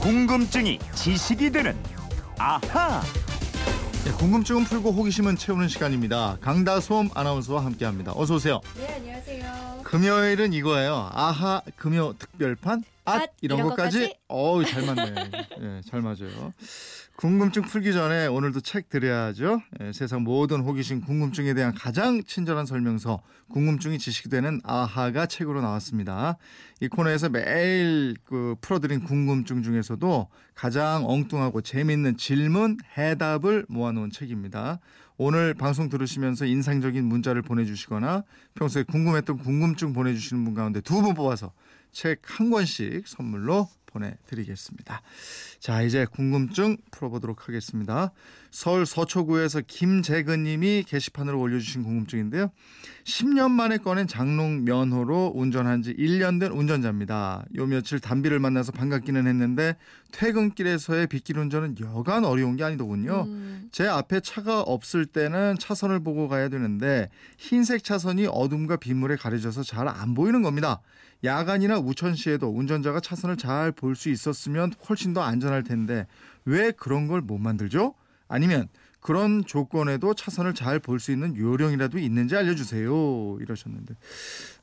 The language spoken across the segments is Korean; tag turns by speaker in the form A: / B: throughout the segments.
A: 궁금증이 지식이 되는 아하.
B: 네, 궁금증은 풀고 호기심은 채우는 시간입니다. 강다솜 아나운서와 함께합니다. 어서 오세요.
C: 네, 안녕하세요.
B: 금요일은 이거예요. 아하 금요 특별판 앗,
C: 앗,
B: 이런,
C: 이런
B: 것까지.
C: 것까지?
B: 어우 잘 맞네. 예, 잘 맞아요. 궁금증 풀기 전에 오늘도 책 드려야죠. 예, 세상 모든 호기심 궁금증에 대한 가장 친절한 설명서 궁금증이 지식이 되는 아하가 책으로 나왔습니다. 이 코너에서 매일 그 풀어드린 궁금증 중에서도 가장 엉뚱하고 재미있는 질문 해답을 모아놓은 책입니다. 오늘 방송 들으시면서 인상적인 문자를 보내주시거나 평소에 궁금했던 궁금증 보내주시는 분 가운데 두 분 뽑아서 책 한 권씩 선물로 보내드리겠습니다. 자, 이제 궁금증 풀어보도록 하겠습니다. 서울 서초구에서 김재근 님이 게시판으로 올려주신 궁금증인데요. 10년 만에 꺼낸 장롱 면허로 운전한 지 1년 된 운전자입니다. 요 며칠 단비를 만나서 반갑기는 했는데 퇴근길에서의 빗길 운전은 여간 어려운 게 아니더군요.
C: 음,
B: 제 앞에 차가 없을 때는 차선을 보고 가야 되는데 흰색 차선이 어둠과 빗물에 가려져서 잘 안 보이는 겁니다. 야간이나 우천시에도 운전자가 차선을 잘 볼 수 있었으면 훨씬 더 안전할 텐데 왜 그런 걸 못 만들죠? 아니면 그런 조건에도 차선을 잘 볼 수 있는 요령이라도 있는지 알려주세요. 이러셨는데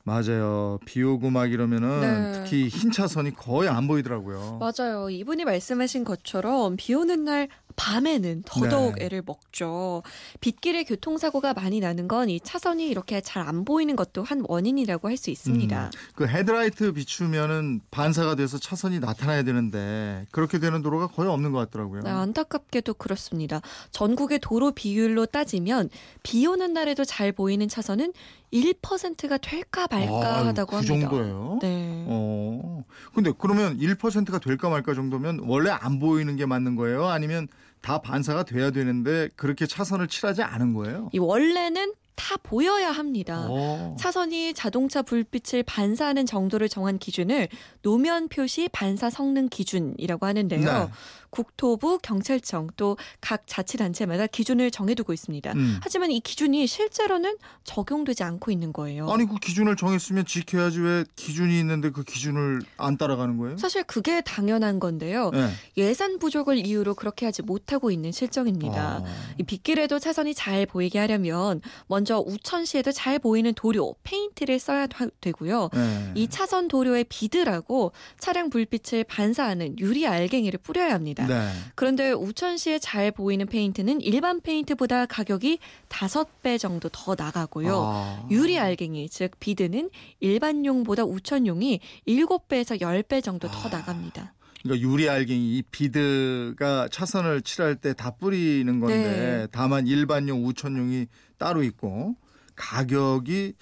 B: 맞아요. 비 오고 막 이러면은
C: 네.
B: 특히 흰 차선이 거의 안 보이더라고요.
C: 맞아요. 이분이 말씀하신 것처럼 비 오는 날 밤에는 더더욱
B: 네.
C: 애를 먹죠. 빗길에 교통사고가 많이 나는 건 이 차선이 이렇게 잘 안 보이는 것도 한 원인이라고 할 수 있습니다.
B: 음, 그 헤드라이트 비추면은 반사가 돼서 차선이 나타나야 되는데 그렇게 되는 도로가 거의 없는 것 같더라고요.
C: 네, 안타깝게도 그렇습니다. 전국의 도로 비율로 따지면 비 오는 날에도 잘 보이는 차선은 1%가 될까 말까
B: 아유,
C: 하다고
B: 그
C: 합니다.
B: 정도예요?
C: 네.
B: 어. 근데 그러면 1%가 될까 말까 정도면 원래 안 보이는 게 맞는 거예요? 아니면 다 반사가 돼야 되는데 그렇게 차선을 칠하지 않은 거예요?
C: 이 원래는 다 보여야 합니다.
B: 어.
C: 차선이 자동차 불빛을 반사하는 정도를 정한 기준을 노면 표시 반사 성능 기준이라고 하는데요.
B: 네.
C: 국토부, 경찰청 또 각 자치단체마다 기준을 정해두고 있습니다.
B: 음.
C: 하지만 이 기준이 실제로는 적용되지 않고 있는 거예요.
B: 아니 그 기준을 정했으면 지켜야지 왜 기준이 있는데 그 기준을 안 따라가는 거예요?
C: 사실 그게 당연한 건데요.
B: 네.
C: 예산 부족을 이유로 그렇게 하지 못하고 있는 실정입니다.
B: 아.
C: 이 빗길에도 차선이 잘 보이게 하려면 먼저 우천시에도 잘 보이는 도료, 페인트를 써야 하- 되고요.
B: 네.
C: 이 차선 도료에 비드라고 차량 불빛을 반사하는 유리 알갱이를 뿌려야 합니다.
B: 네.
C: 그런데 우천시에 잘 보이는 페인트는 일반 페인트보다 가격이 다섯 배 정도 더 나가고요.
B: 아.
C: 유리 알갱이, 즉 비드는 일반용보다 우천용이 일곱 배에서 열배 정도 더
B: 아.
C: 나갑니다.
B: 그러니까 유리 알갱이 이 비드가 차선을 칠할 때 다 뿌리는 건데
C: 네.
B: 다만 일반용 우천용이 따로 있고 가격이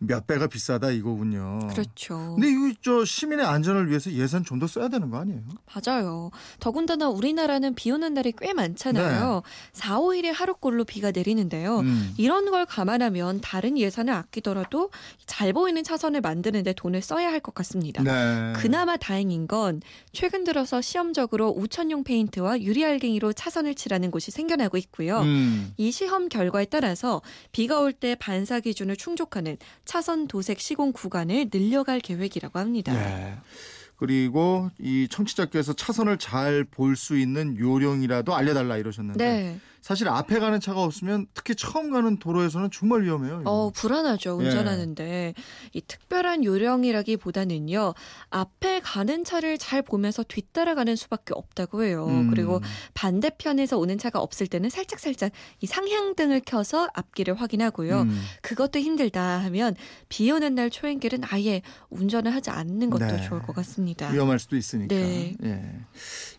B: 몇 배가 비싸다 이거군요.
C: 그렇죠.
B: 근데 이거 저 시민의 안전을 위해서 예산 좀 더 써야 되는 거 아니에요?
C: 맞아요. 더군다나 우리나라는 비 오는 날이 꽤 많잖아요. 4, 5일에 하루꼴로 비가 내리는데요.
B: 네. 음.
C: 이런 걸 감안하면 다른 예산을 아끼더라도 잘 보이는 차선을 만드는데 돈을 써야 할 것 같습니다.
B: 네.
C: 그나마 다행인 건 최근 들어서 시험적으로 우천용 페인트와 유리알갱이로 차선을 칠하는 곳이 생겨나고 있고요.
B: 음.
C: 이 시험 결과에 따라서 비가 올 때 반사 기준을 충족하는 차선 도색 시공 구간을 늘려갈 계획이라고 합니다.
B: 네. 그리고 이 청취자께서 차선을 잘 볼 수 있는 요령이라도 알려달라 이러셨는데
C: 네.
B: 사실 앞에 가는 차가 없으면 특히 처음 가는 도로에서는 정말 위험해요. 이거.
C: 어, 불안하죠.
B: 예.
C: 운전하는데. 이 특별한 요령이라기보다는요. 앞에 가는 차를 잘 보면서 뒤따라가는 수밖에 없다고 해요.
B: 음.
C: 그리고 반대편에서 오는 차가 없을 때는 살짝살짝 이 상향등을 켜서 앞길을 확인하고요.
B: 음.
C: 그것도 힘들다 하면 비 오는 날 초행길은 아예 운전을 하지 않는 것도
B: 네.
C: 좋을 것 같습니다.
B: 위험할 수도 있으니까.
C: 네.
B: 예.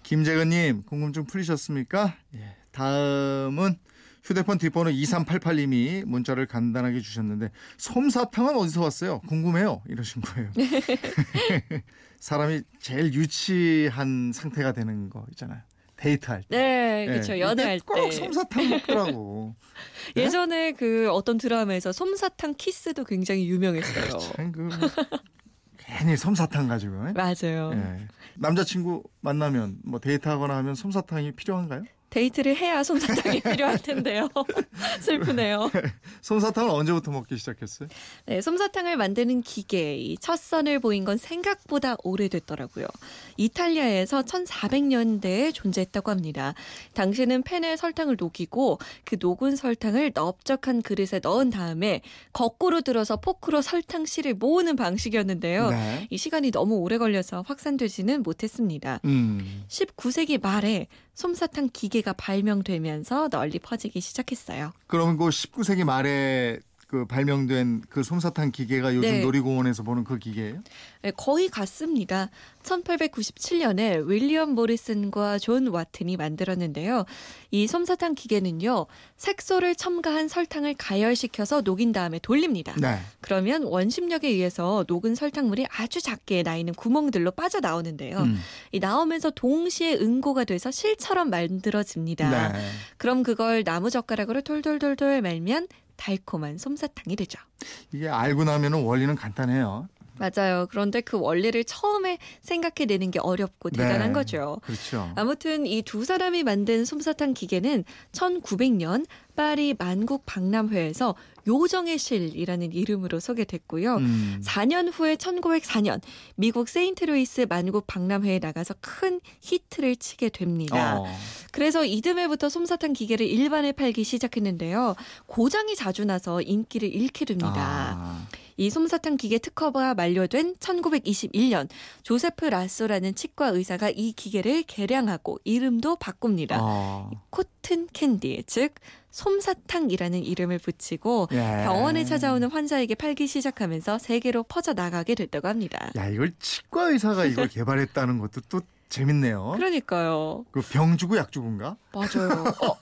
B: 김재근님 궁금증 풀리셨습니까? 예. 다음은 휴대폰 뒷번호 2388님이 문자를 간단하게 주셨는데 솜사탕은 어디서 왔어요? 궁금해요. 이러신 거예요. 사람이 제일 유치한 상태가 되는 거 있잖아요. 데이트할 때.
C: 네,
B: 예.
C: 그렇죠.
B: 이때
C: 연애할
B: 꼭
C: 때.
B: 솜사탕 먹더라고. 네?
C: 예전에 그 어떤 드라마에서 솜사탕 키스도 굉장히 유명했어요.
B: 참그 괜히 솜사탕 가지고. 예?
C: 맞아요.
B: 예. 남자친구 만나면 뭐 데이트하거나 하면 솜사탕이 필요한가요?
C: 데이트를 해야 솜사탕이 필요할 텐데요. 슬프네요.
B: 솜사탕을 언제부터 먹기 시작했어요?
C: 네, 솜사탕을 만드는 기계, 이첫 선을 보인 건 생각보다 오래됐더라고요. 이탈리아에서 1400년대에 존재했다고 합니다. 당시는 팬에 설탕을 녹이고 그 녹은 설탕을 넓적한 그릇에 넣은 다음에 거꾸로 들어서 포크로 설탕 씨를 모으는 방식이었는데요.
B: 네.
C: 이 시간이 너무 오래 걸려서 확산되지는 못했습니다.
B: 음.
C: 19세기 말에 솜사탕 기계가 발명되면서 널리 퍼지기 시작했어요.
B: 그러면 그 19세기 말에 그 발명된 그 솜사탕 기계가 요즘
C: 네.
B: 놀이공원에서 보는 그 기계예요?
C: 네, 거의 같습니다. 1897년에 윌리엄 모리슨과 존 와튼이 만들었는데요. 이 솜사탕 기계는요, 색소를 첨가한 설탕을 가열시켜서 녹인 다음에 돌립니다.
B: 네.
C: 그러면 원심력에 의해서 녹은 설탕물이 아주 작게 나 있는 구멍들로 빠져나오는데요.
B: 음.
C: 이 나오면서 동시에 응고가 돼서 실처럼 만들어집니다.
B: 네.
C: 그럼 그걸 나무 젓가락으로 돌돌돌돌 말면 달콤한 솜사탕이 되죠.
B: 이게 알고 나면은 원리는 간단해요.
C: 맞아요. 그런데 그 원리를 처음에 생각해내는 게 어렵고 대단한
B: 네.
C: 거죠.
B: 그렇죠.
C: 아무튼 이 두 사람이 만든 솜사탕 기계는 1900년 파리 만국 박람회에서 요정의 실이라는 이름으로 소개됐고요.
B: 음.
C: 4년 후에 1904년 미국 세인트루이스 만국 박람회에 나가서 큰 히트를 치게 됩니다.
B: 어.
C: 그래서 이듬해부터 솜사탕 기계를 일반에 팔기 시작했는데요. 고장이 자주 나서 인기를 잃게 됩니다.
B: 아.
C: 이 솜사탕 기계 특허가 만료된 1921년 조세프 라쏘라는 치과 의사가 이 기계를 개량하고 이름도 바꿉니다.
B: 어.
C: cotton candy, 즉 솜사탕이라는 이름을 붙이고
B: 예.
C: 병원에 찾아오는 환자에게 팔기 시작하면서 세계로 퍼져 나가게 됐다고 합니다.
B: 야 이걸 치과 의사가 이걸 개발했다는 것도 또 재밌네요.
C: 그러니까요.
B: 그 병 주고 약 주고인가?
C: 맞아요. 어,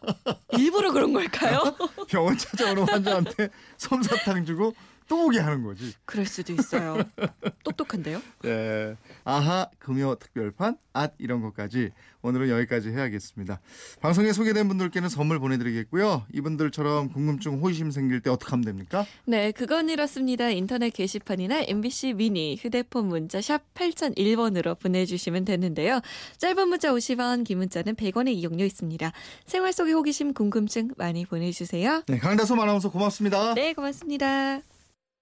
C: 일부러 그런 걸까요?
B: 병원 찾아오는 환자한테 솜사탕 주고 또 오게 하는 거지.
C: 그럴 수도 있어요. 똑똑한데요?
B: 네. 아하 금요 특별판 앗 이런 것까지 오늘은 여기까지 해야겠습니다. 방송에 소개된 분들께는 선물 보내드리겠고요. 이분들처럼 궁금증 호기심 생길 때 어떻게 하면 됩니까?
C: 네, 그건 이렇습니다. 인터넷 게시판이나 MBC 미니 휴대폰 문자 샵 8001번으로 보내주시면 되는데요. 짧은 문자 50원, 긴 문자는 100원의 이용료 있습니다. 생활 속의 호기심, 궁금증 많이 보내주세요.
B: 네, 강다솜 아나운서 고맙습니다.
C: 네, 고맙습니다.